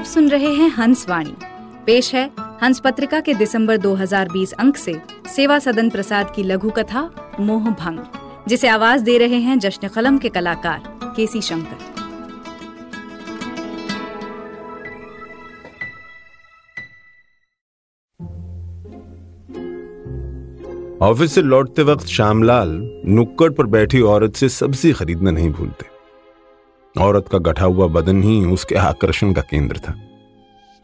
आप सुन रहे हैं हंस वाणी। पेश है हंस पत्रिका के दिसंबर 2020 अंक से सेवा सदन प्रसाद की लघु कथा, मोह भंग, जिसे आवाज़ दे रहे हैं जश्न कलम के कलाकार, केसी शंकर। ऑफ़िस से लौटते वक्त श्यामलाल नुक्कड़ पर बैठी औरत से सब्ज़ी खरीदना नहीं भूलते। औरत का गठा हुआ बदन ही उसके आकर्षण का केंद्र था।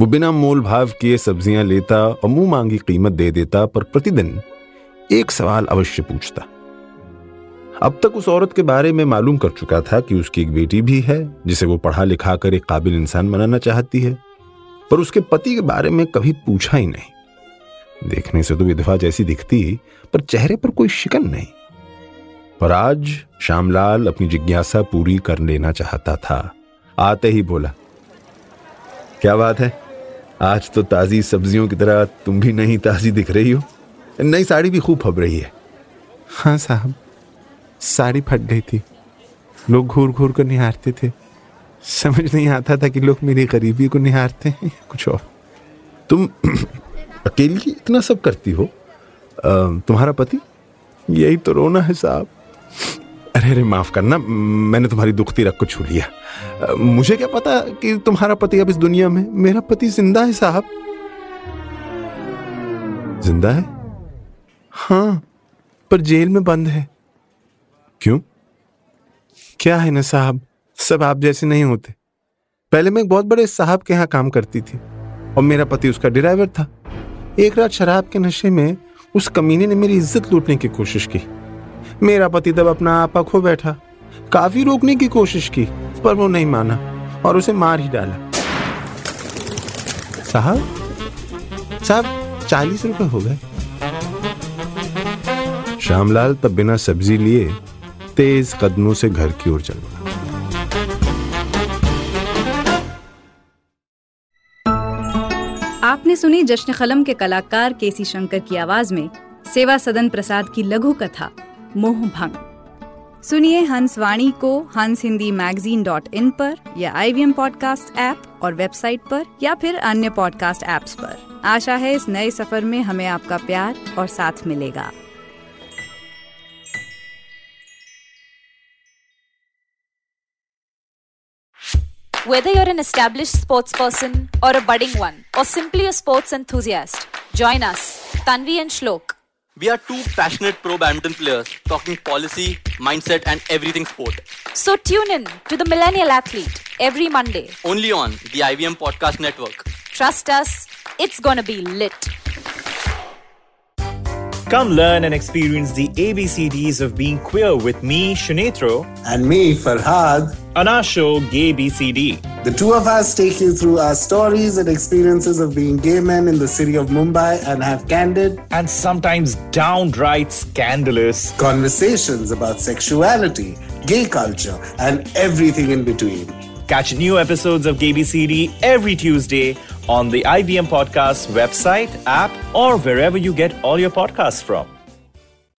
वो बिना मोल भाव किए सब्ज़ियाँ लेता और मुँह मांगी कीमत दे देता, पर प्रतिदिन एक सवाल अवश्य पूछता। अब तक उस औरत के बारे में मालूम कर चुका था कि उसकी एक बेटी भी है, जिसे वो पढ़ा लिखा कर एक काबिल इंसान बनाना चाहती है, पर उसके पति के बारे में कभी पूछा ही नहीं। देखने से तो विधवा जैसी दिखती, पर चेहरे पर कोई शिकन नहीं। पर आज श्यामलाल अपनी जिज्ञासा पूरी कर लेना चाहता था। आते ही बोला क्या बात है? आज तो ताजी सब्जियों की तरह तुम भी नहीं ताजी दिख रही हो। नई साड़ी भी खूब फब रही है। हाँ साहब साड़ी फट गई थी। लोग घूर घूर कर निहारते थे। समझ नहीं आता था कि लोग मेरी गरीबी को निहारते हैं कुछ और। तुम अकेली इतना सब करती हो? तुम्हारा पति? यही तो रोना है साहब। अरे अरे माफ़ करना, मैंने तुम्हारी दुखती रख को छू लिया। मुझे क्या पता कि तुम्हारा पति अब इस दुनिया में मेरा पति ज़िंदा है, साहब? ज़िंदा है? हाँ पर जेल में बंद है। क्यों? क्या है ना, साहब? सब आप जैसे नहीं होते। पहले मैं एक बहुत बड़े साहब के यहाँ काम करती थी, और मेरा पति उसका ड्राइवर था। एक रात शराब के नशे में उस कमीने ने मेरी इज़्ज़त लूटने की कोशिश की। मेरा पति तब अपना आपा खो बैठा। काफ़ी रोकने की कोशिश की पर वो नहीं माना और उसे मार ही डाला। साहब साहब चालीस रुपए हो गए। श्यामलाल तब बिना सब्ज़ी लिए तेज कदमों से घर की ओर चल पड़ा। आपने सुनी जश्न कलम के कलाकार केसी शंकर की आवाज़ में सेवा सदन प्रसाद की लघु कथा। मोह भंग सुनिए हंस वाणी को हंस हिंदी मैगजीन डॉट इन पर या I V M podcast app और वेबसाइट पर या फिर अन्य पॉडकास्ट ऐप्स पर आशा है इस नए सफ़र में हमें आपका प्यार और साथ मिलेगा Whether you're an established sports person or a budding one, or simply a sports enthusiast, join us, Tanvi and Shlok. We are two passionate pro badminton players talking policy, mindset, and everything sport. So tune in to the Millennial Athlete every Monday. Only on the IVM Podcast Network. Trust us, it's gonna be lit. Come learn and experience the ABCDs of being queer with me, Shunetro, and me, Farhad, on our show Gay BCD. The two of us take you through our stories and experiences of being gay men in the city of Mumbai and have candid and sometimes downright scandalous conversations about sexuality, gay culture, and everything in between. Catch new episodes of GayBCD every Tuesday on the IBM Podcast website, app, or wherever you get all your podcasts from.